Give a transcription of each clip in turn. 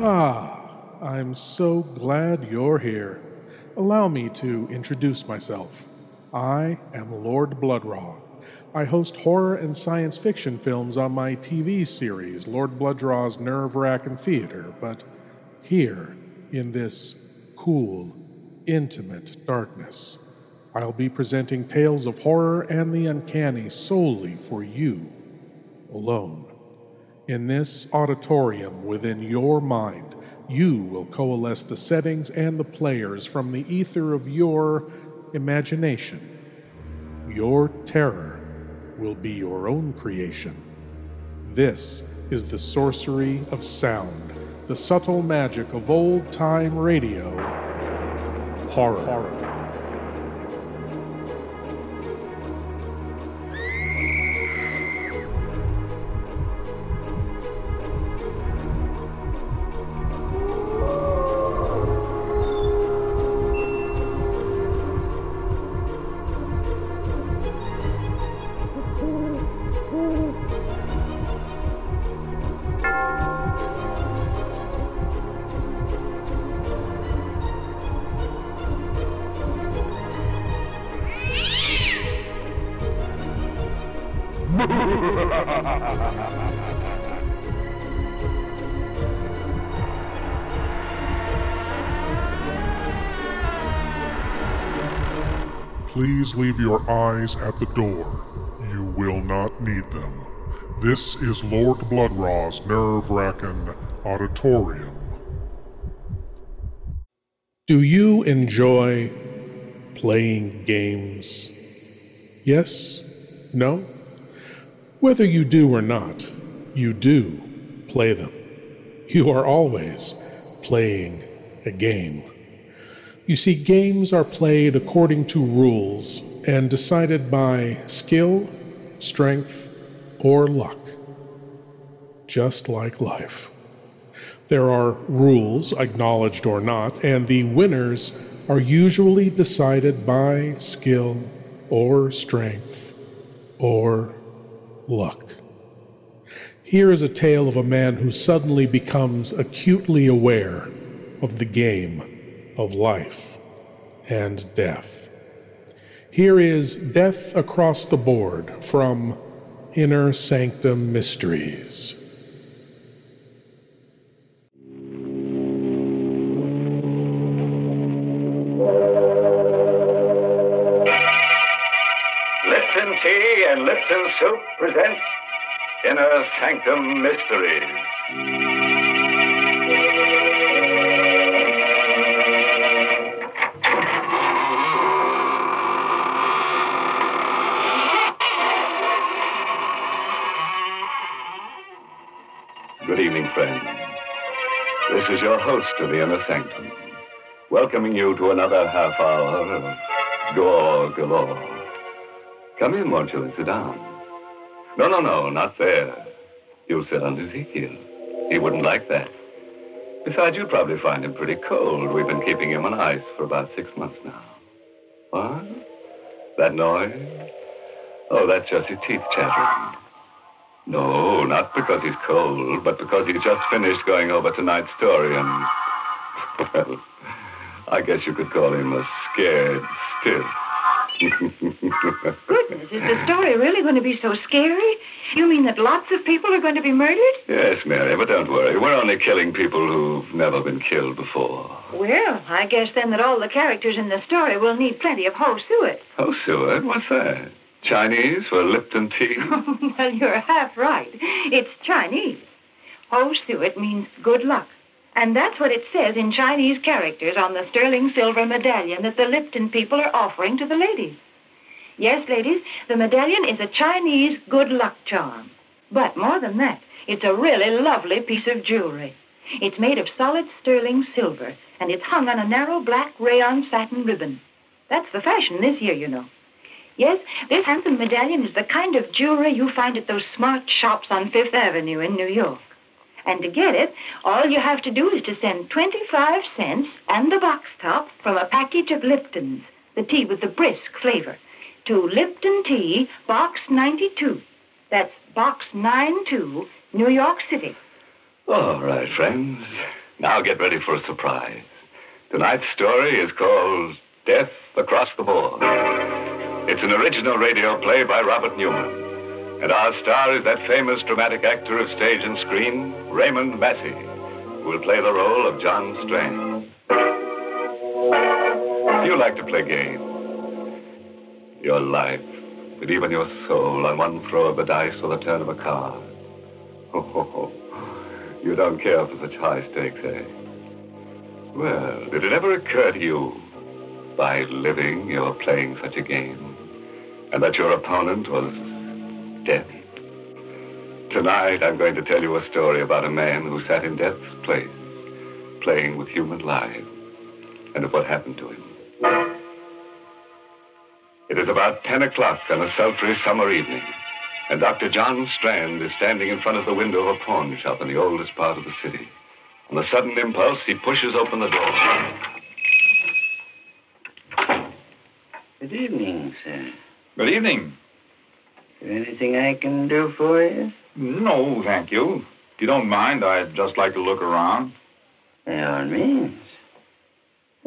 Ah, I'm so glad you're here. Allow me to introduce myself. I am Lord Blood-Rah. I host horror and science fiction films on my TV series, Lord Blood-Rah's Nerve Racking Theater, but here, in this cool, intimate darkness, I'll be presenting tales of horror and the uncanny solely for you, alone. In this auditorium within your mind, you will coalesce the settings and the players from the ether of your imagination. Your terror will be your own creation. This is the sorcery of sound, the subtle magic of old time radio. Horror. Horror. Please leave your eyes at the door. You will not need them. This is Lord Blood-Rah's nerve wracking auditorium. Do you enjoy playing games? Yes? No? Whether you do or not, you do play them. You are always playing a game. You see, games are played according to rules and decided by skill, strength, or luck. Just like life. There are rules, acknowledged or not, and the winners are usually decided by skill or strength or luck. Here is a tale of a man who suddenly becomes acutely aware of the game of life and death. Here is Death Across the Board from Inner Sanctum Mysteries. Lipton Tea and Lipton Soup presents Inner Sanctum Mysteries. Good evening, friends. This is your host of the Inner Sanctum, welcoming you to another half hour of gore galore. Come in, won't you, and sit down. No, no, no, not there. You'll sit on Ezekiel. He wouldn't like that. Besides, you'd probably find him pretty cold. We've been keeping him on ice for about six months now. What? That noise? Oh, that's just his teeth chattering. No, not because he's cold, but because he just finished going over tonight's story and, well, I guess you could call him a scared stiff. Goodness, is the story really going to be so scary? You mean that lots of people are going to be murdered? Yes, Mary, but don't worry. We're only killing people who've never been killed before. Well, I guess then that all the characters in the story will need plenty of Ho Suet. Oh, Suet? what's that? Chinese for Lipton tea? well, you're half right. It's Chinese. Ho Suet means good luck. And that's what it says in Chinese characters on the sterling silver medallion that the Lipton people are offering to the ladies. Yes, ladies, the medallion is a Chinese good luck charm. But more than that, it's a really lovely piece of jewelry. It's made of solid sterling silver, and it's hung on a narrow black rayon satin ribbon. That's the fashion this year, you know. Yes, this handsome medallion is the kind of jewelry you find at those smart shops on Fifth Avenue in New York. And to get it, all you have to do is to send 25 cents and the box top from a package of Lipton's, the tea with the brisk flavor, to Lipton Tea, Box 92. That's Box 92, New York City. All right, friends. Now get ready for a surprise. Tonight's story is called Death Across the Board. It's an original radio play by Robert Newman. And our star is that famous dramatic actor of stage and screen, Raymond Massey, who will play the role of John Strand. You like to play games? Your life, and even your soul on one throw of the dice or the turn of a card. Oh, you don't care for such high stakes, eh? Well, did it ever occur to you, by living, you're playing such a game, and that your opponent was death? Tonight, I'm going to tell you a story about a man who sat in death's place, playing with human lives, and of what happened to him. It is about 10 o'clock on a sultry summer evening, and Dr. John Strand is standing in front of the window of a pawn shop in the oldest part of the city. On a sudden impulse, he pushes open the door. Good evening, sir. Good evening. Anything I can do for you? No, thank you. If you don't mind, I'd just like to look around. By all means.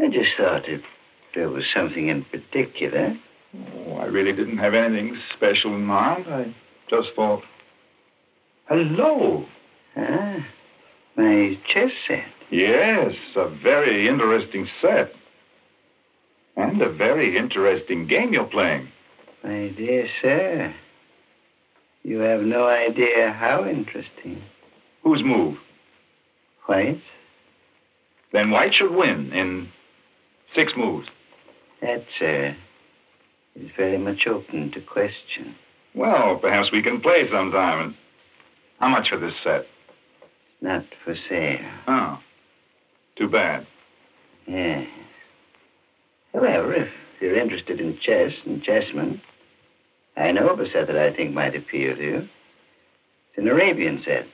I just thought if there was something in particular. Oh, I really didn't have anything special in mind. I just thought. Hello. Ah, my chess set. Yes, a very interesting set. And a very interesting game you're playing. My dear sir, you have no idea how interesting. Whose move? White? Then White should win in six moves. That, sir, is very much open to question. Well, perhaps we can play sometime. How much for this set? Not for sale. Oh, too bad. Yes. However, if you're interested in chess and chessmen, I know of a set that I think might appeal to you. It's an Arabian set,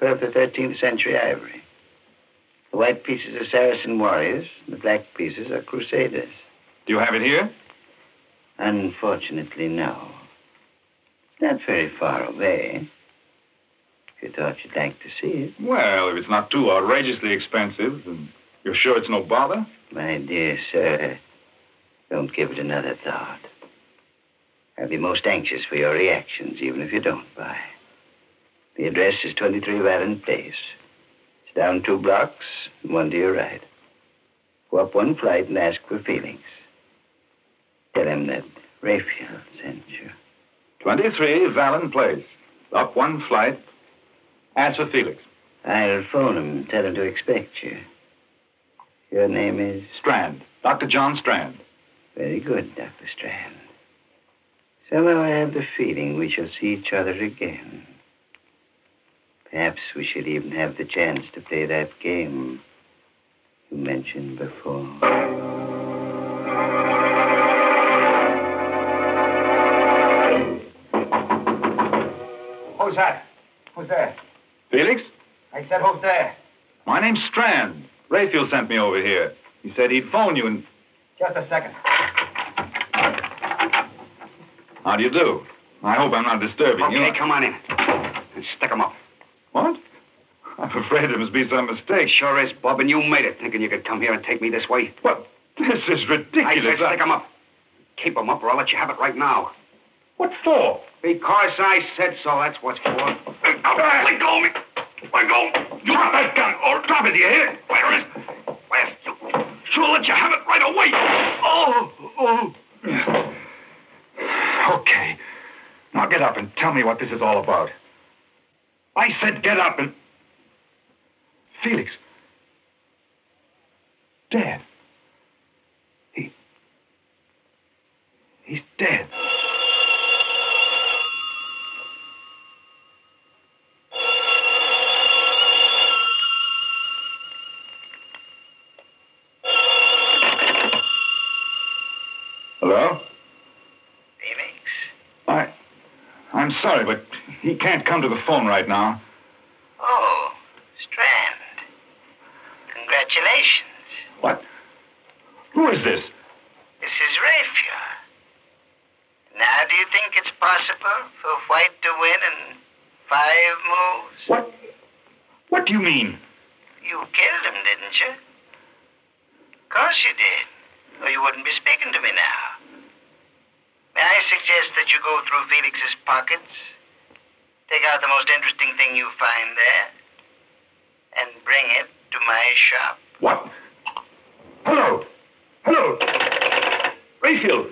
12th or 13th century ivory. The white pieces are Saracen warriors, and the black pieces are crusaders. Do you have it here? Unfortunately, no. It's not very far away. If you thought you'd like to see it. Well, if it's not too outrageously expensive, then you're sure it's no bother? My dear sir, don't give it another thought. I'll be most anxious for your reactions, even if you don't buy. The address is 23 Vallon Place. It's down two blocks, and one to your right. Go up one flight and ask for Felix. Tell him that Raphael sent you. 23 Vallon Place. Up one flight. Ask for Felix. I'll phone him and tell him to expect you. Your name is? Strand. Dr. John Strand. Very good, Dr. Strand. Somehow I have the feeling we shall see each other again. Perhaps we should even have the chance to play that game you mentioned before. Who's that? Who's there? Felix? I said, who's there? My name's Strand. Raphael sent me over here. He said he'd phone you and. Just a second. How do you do? I hope I'm not disturbing you. Okay, come on in. And stick 'em up. What? I'm afraid there must be some mistake. Sure is, Bob, and you made it thinking you could come here and take me this way. What? This is ridiculous. I said stick 'em up. Keep 'em up or I'll let you have it right now. What for? Because I said so, that's what's for. Now, let go of me. Let go. You drop that gun or drop it, do you hear? Where is it? Where's Sure let you have it right away. Oh, oh. Okay. Now get up and tell me what this is all about. I said get up and. Felix. Dead. He. He's dead. Sorry, but he can't come to the phone right now. Oh, Strand. Congratulations. What? Who is this? This is Raphael. Now, do you think it's possible for White to win in five moves? What? What do you mean? You killed him, didn't you? Of course you did. Or you wouldn't be speaking to me now. May I suggest that you go through Felix's pockets, take out the most interesting thing you find there, and bring it to my shop? What? Hello. Hello. Raphael.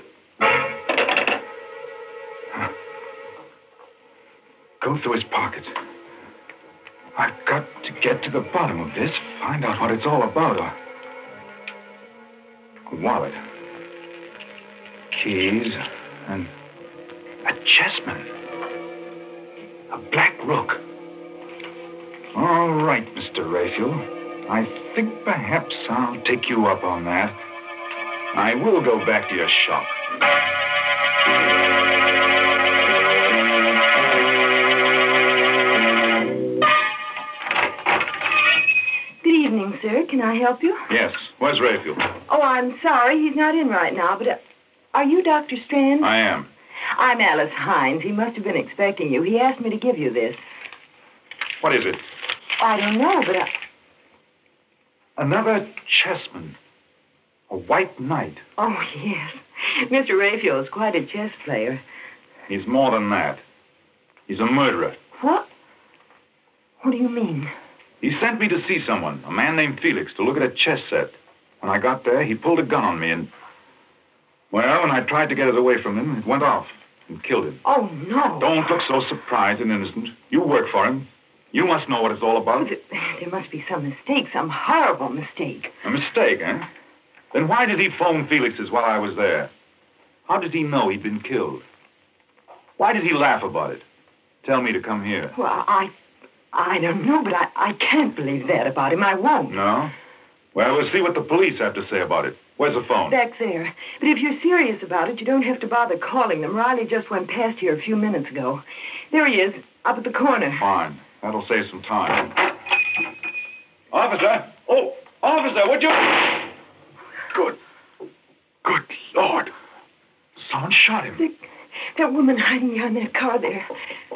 Go through his pockets. I've got to get to the bottom of this, find out what it's all about. A, wallet, keys, and a chessman. A black rook. All right, Mr. Raphael. I think perhaps I'll take you up on that. I will go back to your shop. Good evening, sir. Can I help you? Yes, where's Raphael? Oh, I'm sorry. He's not in right now, but uh, are you Dr. Strand? I am. I'm Alice Hines. He must have been expecting you. He asked me to give you this. What is it? I don't know, but I... Another chessman. A white knight. Oh, yes. Mr. Raphael is quite a chess player. He's more than that. He's a murderer. What? What do you mean? He sent me to see someone, a man named Felix, to look at a chess set. When I got there, he pulled a gun on me and. Well, when I tried to get it away from him, it went off and killed him. Oh, no. Don't look so surprised and innocent. You work for him. You must know what it's all about. There there must be some mistake, some horrible mistake. A mistake, eh? Then why did he phone Felix's while I was there? How did he know he'd been killed? Why did he laugh about it? Tell me to come here. Well, I. I don't know, but I, I can't believe that about him. I won't. No? Well, we'll see what the police have to say about it. Where's the phone? Back there. But if you're serious about it, you don't have to bother calling them. Riley just went past here a few minutes ago. There he is, up at the corner. Fine. That'll save some time. Officer! Oh, officer, would you? Good. Good Lord. Someone shot him. The, that woman hiding behind that car there.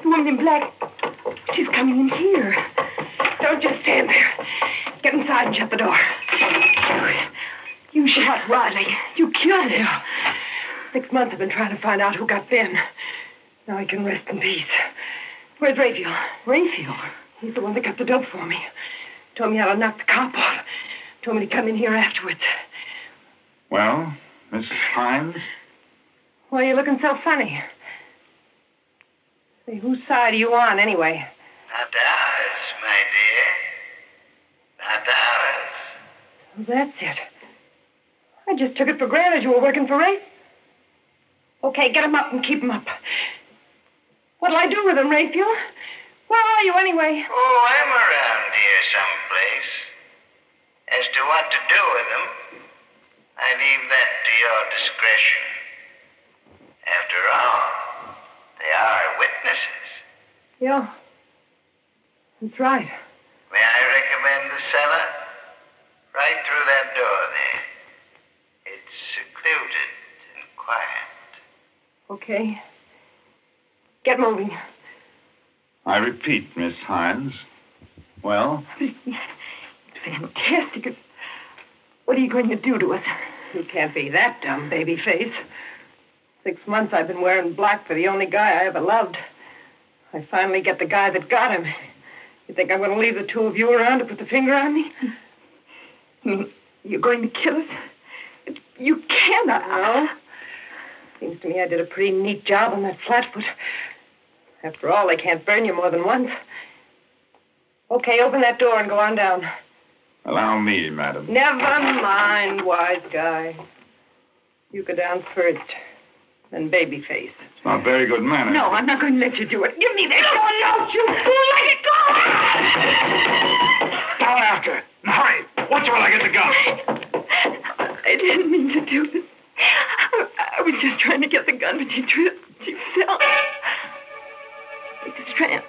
The woman in black. She's coming in here. Don't just stand there. Get inside and shut the door. You shot Riley. You killed him. Six months I've been trying to find out who got Ben. Now he can rest in peace. Where's Raphael? Raphael? He's the one that got the dope for me. Told me how to knock the cop off. Told me to come in here afterwards. Well, Mrs. Hines? Why are you looking so funny? Say, whose side are you on, anyway? Not ours, my dear. Not ours. Well, that's it. I just took it for granted you were working for Ray. Okay, get him up and keep him up. What'll I do with him, Raphael? Where are you, anyway? Oh, I'm around here someplace. As to what to do with them, I leave that to your discretion. After all, they are witnesses. Yeah. That's right. May I recommend the cellar? Right through that door there. It's secluded and quiet. Okay. Get moving. I repeat, Miss Hines. Well, Fantastic. What are you going to do to us? You can't be that dumb, baby face. Six months I've been wearing black for the only guy I ever loved. I finally get the guy that got him. You think I'm going to leave the two of you around to put the finger on me? You're going to kill us? You cannot. No. Seems to me I did a pretty neat job on that flatfoot. After all, they can't burn you more than once. Okay, open that door and go on down. allow me, madam. Never mind, wise guy. You go down first, then babyface. It's not very good manners. No, I'm not going to let you do it. Give me that gun, don't you fool! Let it go! Down after it. And hurry. Watch while I get the gun. I didn't mean to do this. I, I was just trying to get the gun, but she tripped. She fell. It's Strand.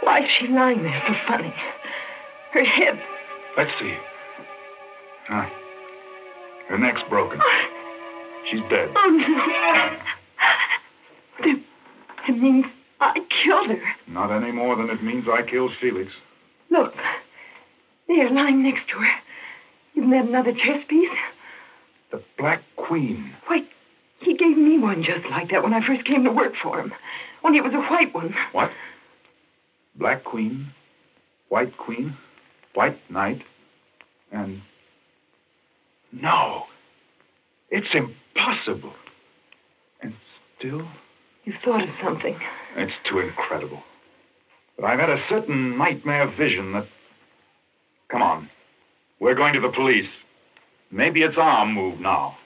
Why is she lying there so funny? Her head. Let's see. Huh. Her neck's broken. She's dead. Oh, no. That, that means I killed her. Not any more than it means I killed Felix. Look, There, lying next to her. That another chess piece? The Black Queen. Why, he gave me one just like that when I first came to work for him. Only it was a white one. What? Black Queen, White Queen, White Knight, and. No! It's impossible. And still, you've thought of something. it's too incredible. But I've had a certain nightmare vision that. Come on. We're going to the police. Maybe it's our move now.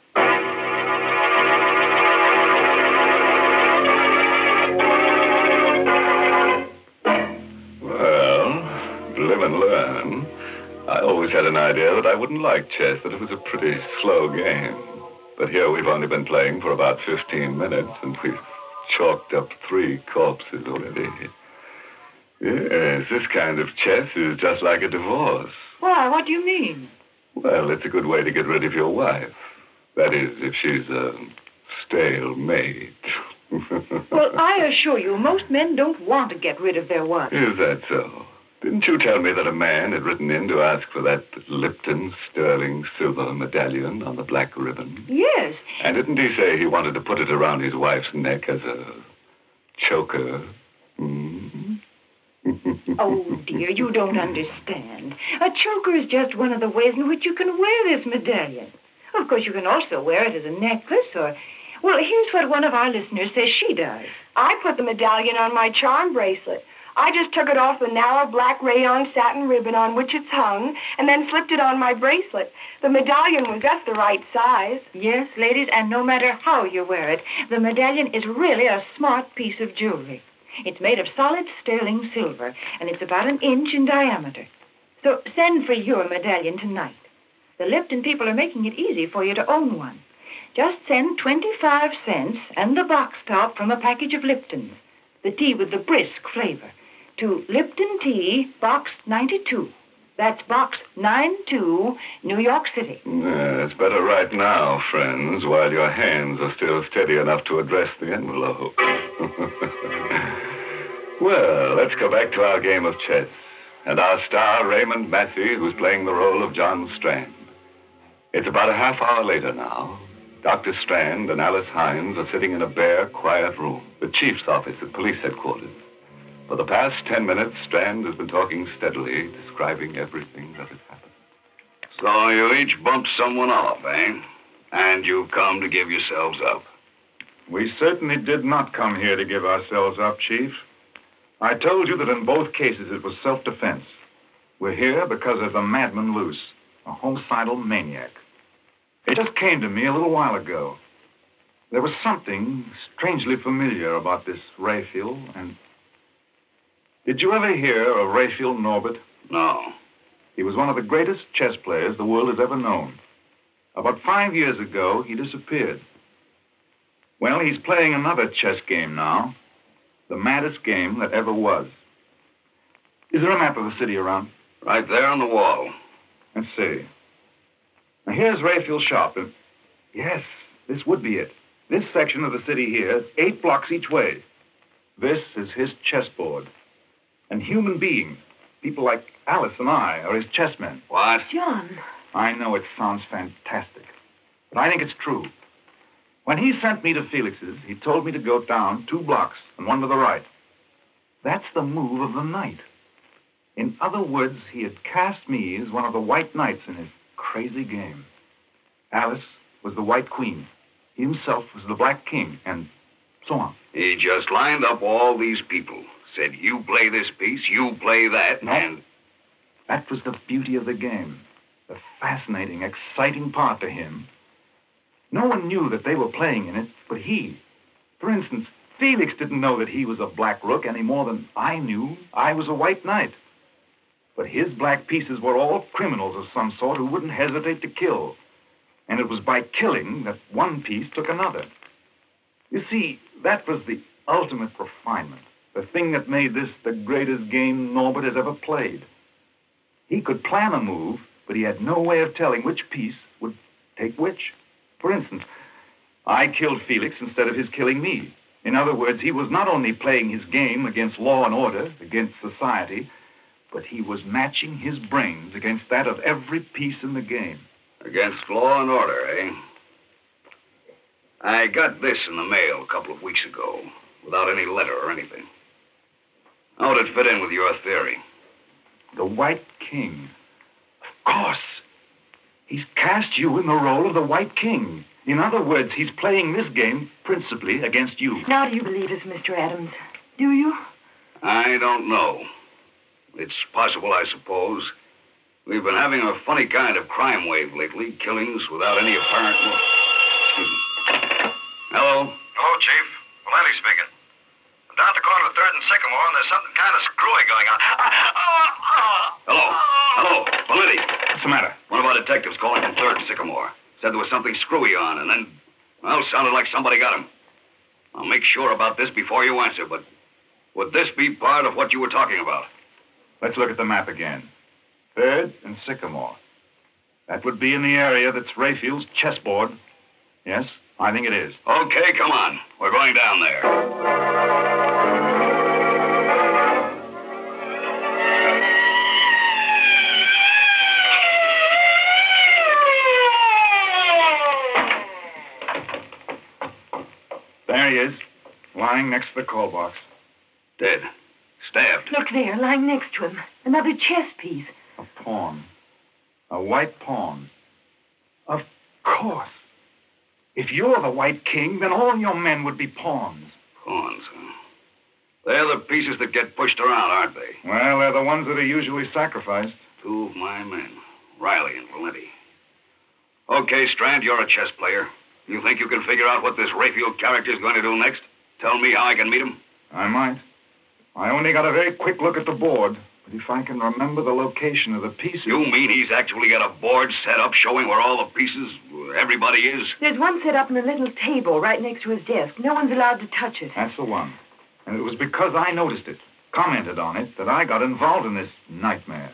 Well, live and learn. I always had an idea that I wouldn't like chess, that it was a pretty slow game. But here we've only been playing for about 15 minutes, and we've chalked up three corpses already. Yes, this kind of chess is just like a divorce. Why, what do you mean? Well, it's a good way to get rid of your wife. That is, if she's a stalemate. Well, I assure you, most men don't want to get rid of their wives. Is that so? Didn't you tell me that a man had written in to ask for that Lipton sterling silver medallion on the black ribbon? Yes. And didn't he say he wanted to put it around his wife's neck as a choker? Hmm? Oh, dear, you don't understand. A choker is just one of the ways in which you can wear this medallion. Of course, you can also wear it as a necklace or. Well, here's what one of our listeners says she does. I put the medallion on my charm bracelet. I just took it off the narrow black rayon satin ribbon on which it's hung and then slipped it on my bracelet. The medallion was just the right size. Yes, ladies, and no matter how you wear it, the medallion is really a smart piece of jewelry. It's made of solid sterling silver, and it's about an inch in diameter. So send for your medallion tonight. The Lipton people are making it easy for you to own one. Just send 25 cents and the box top from a package of Lipton's, the tea with the brisk flavor, to Lipton Tea, Box 92. That's Box 92, New York City. Yeah, it's better right now, friends, while your hands are still steady enough to address the envelope. well, let's go back to our game of chess. And our star, Raymond Massey, who's playing the role of John Strand. It's about a half hour later now. Dr. Strand and Alice Hines are sitting in a bare, quiet room, the chief's office at police headquarters. For the past ten minutes, Strand has been talking steadily, describing everything that has happened. So you each bumped someone off, eh? And you've come to give yourselves up. We certainly did not come here to give ourselves up, Chief. I told you that in both cases it was self defense. We're here because there's a madman loose, a homicidal maniac. It just came to me a little while ago. There was something strangely familiar about this Raphael, and. Did you ever hear of Raphael Norbert? No. He was one of the greatest chess players the world has ever known. About five years ago, he disappeared. Well, he's playing another chess game now. The maddest game that ever was. Is there a map of the city around? Right there on the wall. Let's see. Now, here's Raphael shop. And yes, this would be it. This section of the city here, eight blocks each way. This is his chessboard. And human beings, people like Alice and I, are his chessmen. What? John. I know it sounds fantastic, but I think it's true. When he sent me to Felix's, he told me to go down two blocks and one to the right. That's the move of the knight. In other words, he had cast me as one of the white knights in his crazy game. Alice was the white queen. He himself was the black king, and so on. He just lined up all these people. Said, you play this piece, you play that, No. and That was the beauty of the game. The fascinating, exciting part to him. No one knew that they were playing in it but he. For instance, Felix didn't know that he was a black rook any more than I knew I was a white knight. But his black pieces were all criminals of some sort who wouldn't hesitate to kill. And it was by killing that one piece took another. You see, that was the ultimate refinement, the thing that made this the greatest game Norbert has ever played. He could plan a move, but he had no way of telling which piece would take which. For instance, I killed Felix instead of his killing me. In other words, he was not only playing his game against law and order, against society, but he was matching his brains against that of every piece in the game. Against law and order, eh? I got this in the mail a couple of weeks ago, without any letter or anything. How would it fit in with your theory? The White King. Of course. He's cast you in the role of the White King. In other words, he's playing this game principally against you. Now do you believe us, Mr. Adams? Do you? I don't know. It's possible, I suppose. We've been having a funny kind of crime wave lately, killings without any apparent. mo- Excuse me. Hello? Hello, Chief. Valenti speaking. I'm down at the corner of 3rd and Sycamore, and there's something kind of screwy going on. Ah, ah, ah. Hello? Hello? Valenti? What's the matter? One of our detectives calling from 3rd and Sycamore. Said there was something screwy on, and then, well, sounded like somebody got him. I'll make sure about this before you answer, but would this be part of what you were talking about? Let's look at the map again. Third and Sycamore. That would be in the area that's Raphael's chessboard. Yes, I think it is. Okay, come on. We're going down there. He is, lying next to the call box. Dead. Stabbed. Look there, lying next to him. Another chess piece. A pawn. A white pawn. Of course. If you're the White King, then all your men would be pawns. Pawns, huh? They're the pieces that get pushed around, aren't they? Well, they're the ones that are usually sacrificed. Two of my men, Riley and Valenti. Okay, Strand, you're a chess player. You think you can figure out what this Raphael character's going to do next? Tell me how I can meet him? I might. I only got a very quick look at the board, but if I can remember the location of the pieces. You mean he's actually got a board set up showing where all the pieces, everybody is? There's one set up in a little table right next to his desk. No one's allowed to touch it. That's the one. And it was because I noticed it, commented on it, that I got involved in this nightmare.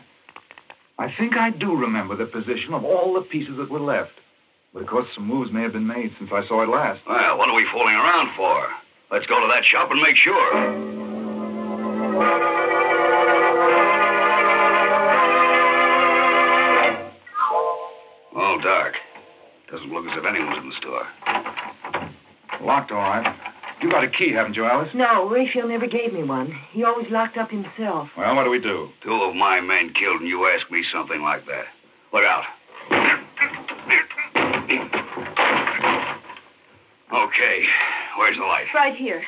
I think I do remember the position of all the pieces that were left. But of course, some moves may have been made since I saw it last. Well, what are we fooling around for? Let's go to that shop and make sure. All dark. Doesn't look as if anyone's in the store. Locked, all right. You got a key, haven't you, Alice? No, Raphael never gave me one. He always locked up himself. Well, what do we do? Two of my men killed, and you ask me something like that. Look out. Okay, where's the light? Right here.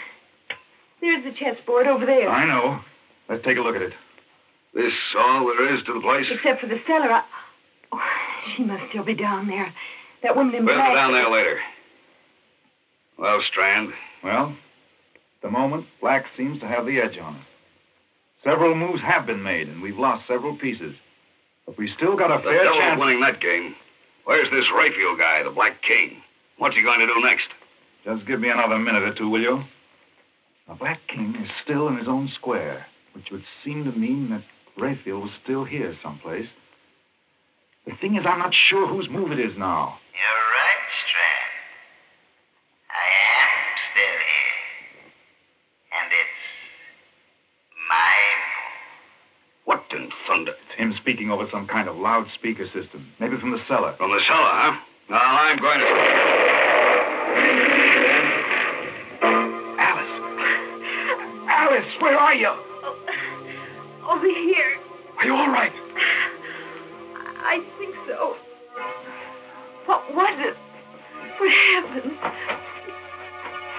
There's the chessboard over there. I know. Let's take a look at it. This all there is to the place? Except for the cellar. I... Oh, she must still be down there. That woman in We'll black. go down there later. Well, Strand, Well, at the moment, Black seems to have the edge on us. Several moves have been made, and we've lost several pieces. But we still got a the fair devil's chance. winning that game. Where's this Raphael guy, the Black King? What's he going to do next? Just give me another minute or two, will you? The Black King is still in his own square, which would seem to mean that Raphael was still here someplace. The thing is, I'm not sure whose move it is now. You're right, Strand. I am still here. And it's my move. What in thunder? It's him speaking over some kind of loudspeaker system, maybe from the cellar. From the cellar, huh? Well, I'm going to. Alice! Alice, where are you? Oh, Over here. Are you all right? I think so. What was it? What happened?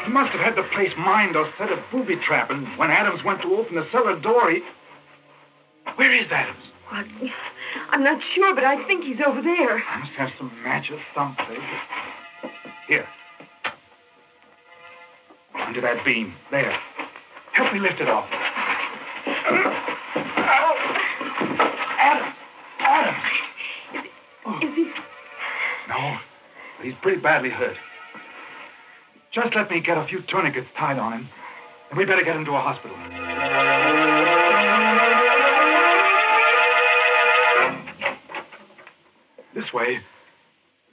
He must have had the place mined or set a booby trap, and when Adams went to open the cellar door, he. Where is Adams? What? I'm not sure, but I think he's over there. I must have some matches someplace. Under that beam. There. Help me lift it off. Oh. Adam! Adam! Is he? No, but he's pretty badly hurt. Just let me get a few tourniquets tied on him, and we better get him to a hospital. This way.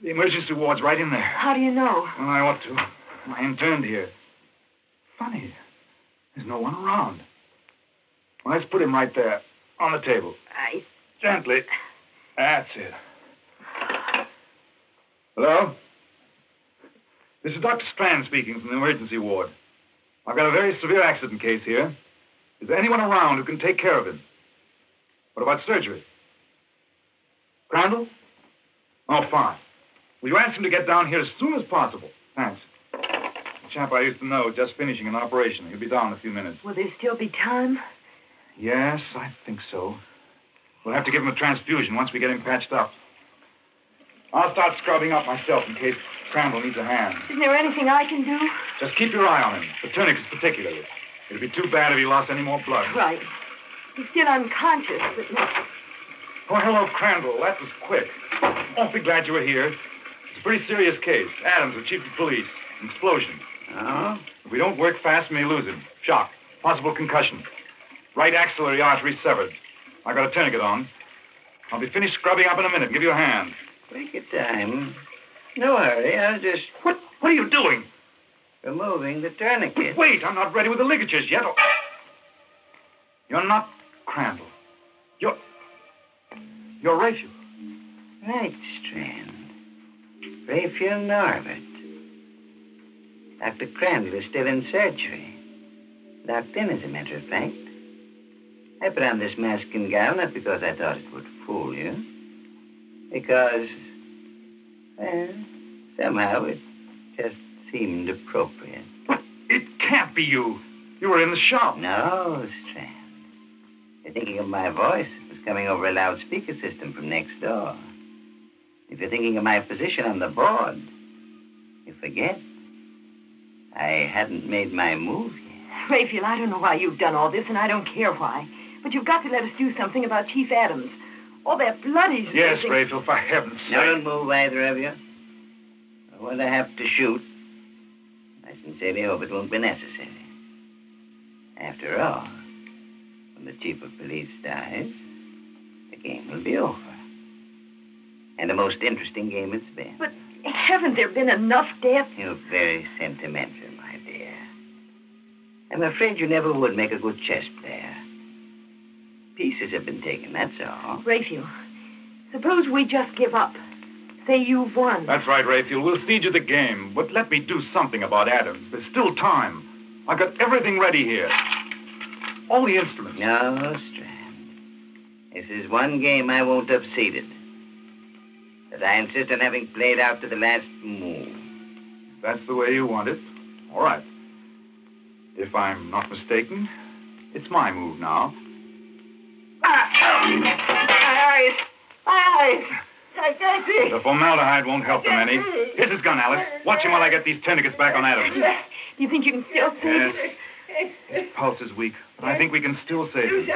The emergency ward's right in there. How do you know? Well, I ought to. I interned here. There's no one around. Well, let's put him right there. on the table. I. Gently. That's it. Hello? This is Dr. Strand speaking from the emergency ward. I've got a very severe accident case here. Is there anyone around who can take care of him? What about surgery? Crandall? Oh, fine. Will you ask him to get down here as soon as possible? Thanks. Chap I used to know just finishing an operation. He'll be down in a few minutes. Will there still be time? Yes, I think so. We'll have to give him a transfusion once we get him patched up. I'll start scrubbing up myself in case Crandall needs a hand. Isn't there anything I can do? Just keep your eye on him, the tourniquets particularly. It'd be too bad if he lost any more blood. Right. He's still unconscious, but not. Oh, hello, Crandall. That was quick. Awfully glad you were here. It's a pretty serious case. Adams, the chief of police. An explosion. Oh? If we don't work fast, we may lose him. Shock. Possible concussion. Right axillary artery severed. I got a tourniquet on. I'll be finished scrubbing up in a minute. Give you a hand. Take your time. No hurry. I'll just What? What are you doing? removing the tourniquet. Wait, I'm not ready with the ligatures yet. Oh. You're not Crandall. You're. You're Raphael. Right, Strand. Raphael Norbert. Dr. Crandall is still in surgery. Locked in, as a matter of fact. I put on this mask and gown not because I thought it would fool you. Because, well, somehow it just seemed appropriate. It can't be you. You were in the shop. No, Strand. You're thinking of my voice. It was coming over a loudspeaker system from next door. If you're thinking of my position on the board, you forget. I hadn't made my move yet. Raphael, I don't know why you've done all this, and I don't care why. But you've got to let us do something about Chief Adams. All that blood he's Yes, losing. Raphael, for heaven's sake. Don't move, either of you. When I have to shoot, I sincerely hope it won't be necessary. After all, when the chief of police dies, the game will be over. And the most interesting game it's been. But haven't there been enough deaths? You're very sentimental, my dear. I'm afraid you never would make a good chess player. Pieces have been taken, that's all. Raphael, suppose we just give up. Say you've won. That's right, Raphael. We'll cede you the game, but let me do something about Adams. There's still time. I've got everything ready here. All the instruments. No, Strand. This is one game I won't have ceded. But I insist on having played out to the last move. If that's the way you want it. All right. If I'm not mistaken, it's my move now. My eyes! My eyes! I can't see. The formaldehyde won't help them any. Here's his gun, Alice. Watch him while I get these tourniquets back on Adams. Do you think you can still see? Yes. His pulse is weak, but I think we can still save him.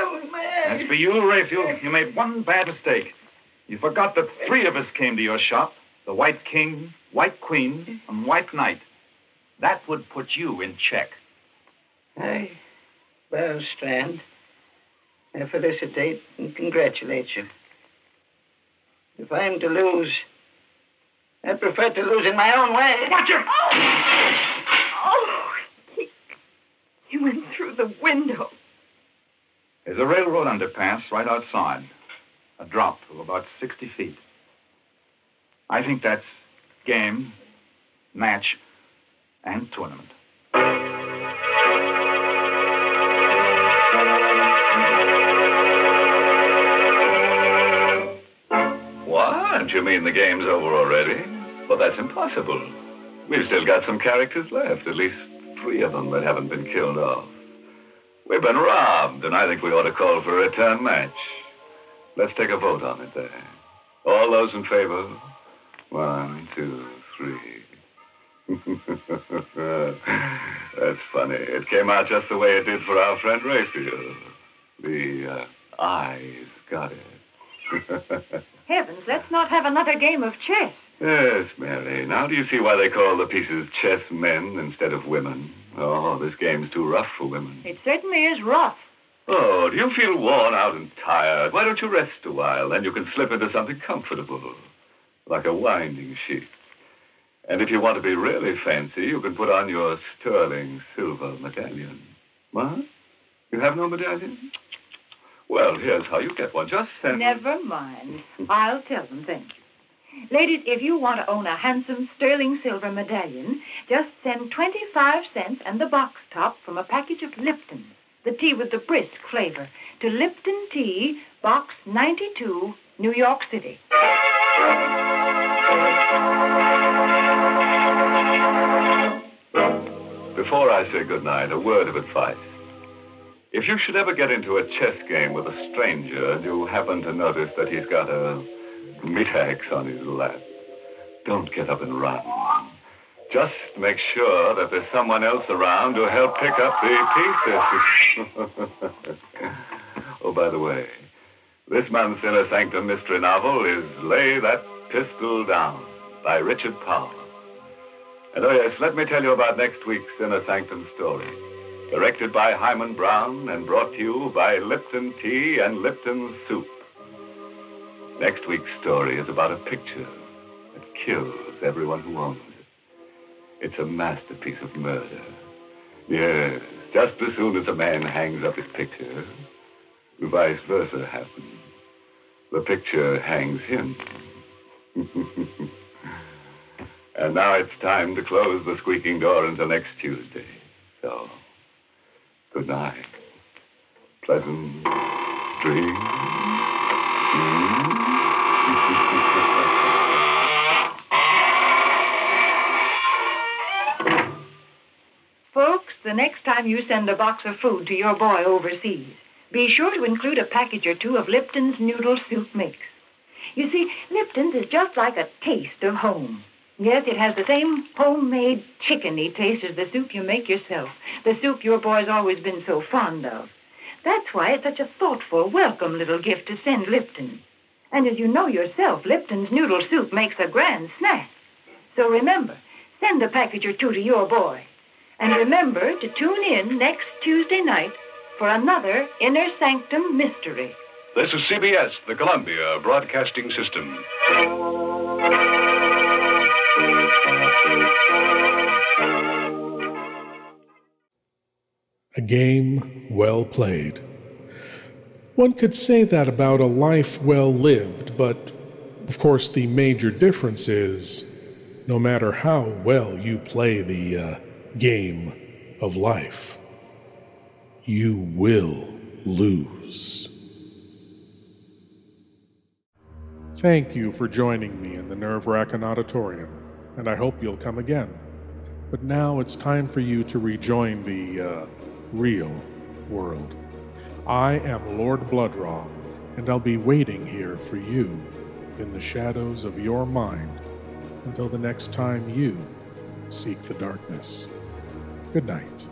As for you, Raphael, you made one bad mistake. You forgot that three of us came to your shop the White King, White Queen, and White Knight. That would put you in check. I, well, Strand, I felicitate and congratulate you. If I'm to lose, I prefer to lose in my own way. Watch him! Oh! oh, he, he went through the window. There's a railroad underpass right outside. A drop of about 60 feet. I think that's game, match, and tournament. What? You mean the game's over already? Well, that's impossible. We've still got some characters left, at least three of them that haven't been killed off. We've been robbed, and I think we ought to call for a return match. Let's take a vote on it there. All those in favor? One, two, three. That's funny. It came out just the way it did for our friend Raphael. The uh, eyes got it. Heavens, let's not have another game of chess. Yes, Mary. Now do you see why they call the pieces chess men instead of women? Oh, this game's too rough for women. It certainly is rough. Oh, do you feel worn out and tired? Why don't you rest a while? Then you can slip into something comfortable, like a winding sheet. And if you want to be really fancy, you can put on your sterling silver medallion. What? You have no medallion? Well, here's how you get one. Just send. Never mind. I'll tell them, thank you. Ladies, if you want to own a handsome sterling silver medallion, just send 25 cents and the box top from a package of Lipton, the tea with the brisk flavor, to Lipton Tea, Box 92, New York City. Before I say goodnight, a word of advice. If you should ever get into a chess game with a stranger and you happen to notice that he's got a meat-axe on his lap, don't get up and run. Just make sure that there's someone else around to help pick up the pieces. oh, by the way, this month's Inner Sanctum mystery novel is Lay That Pistol Down by Richard Powell. And oh yes, let me tell you about next week's Inner Sanctum story. Directed by Himan Brown and brought to you by Lipton Tea and Lipton Soup. Next week's story is about a picture that kills everyone who owns it. It's a masterpiece of murder. Yes, just as soon as a man hangs up his picture, vice versa happens. The picture hangs him. and now it's time to close the squeaking door until next Tuesday. Good night. Pleasant dreams. Folks, the next time you send a box of food to your boy overseas, be sure to include a package or two of Lipton's noodle soup mix. You see, Lipton's is just like a taste of home. Yes, it has the same homemade chickeny taste as the soup you make yourself, the soup your boy's always been so fond of. That's why it's such a thoughtful, welcome little gift to send Lipton. And as you know yourself, Lipton's noodle soup makes a grand snack. So remember, send a package or two to your boy. And remember to tune in next Tuesday night for another Inner Sanctum Mystery. This is CBS, the Columbia Broadcasting System. A game well played. One could say that about a life well lived, but of course, the major difference is no matter how well you play the uh, game of life, you will lose. Thank you for joining me in the Nerve Wrackin' Auditorium, and I hope you'll come again. But now it's time for you to rejoin the uh, real world. I am Lord Blood-Rah, and I'll be waiting here for you in the shadows of your mind until the next time you seek the darkness. Good night.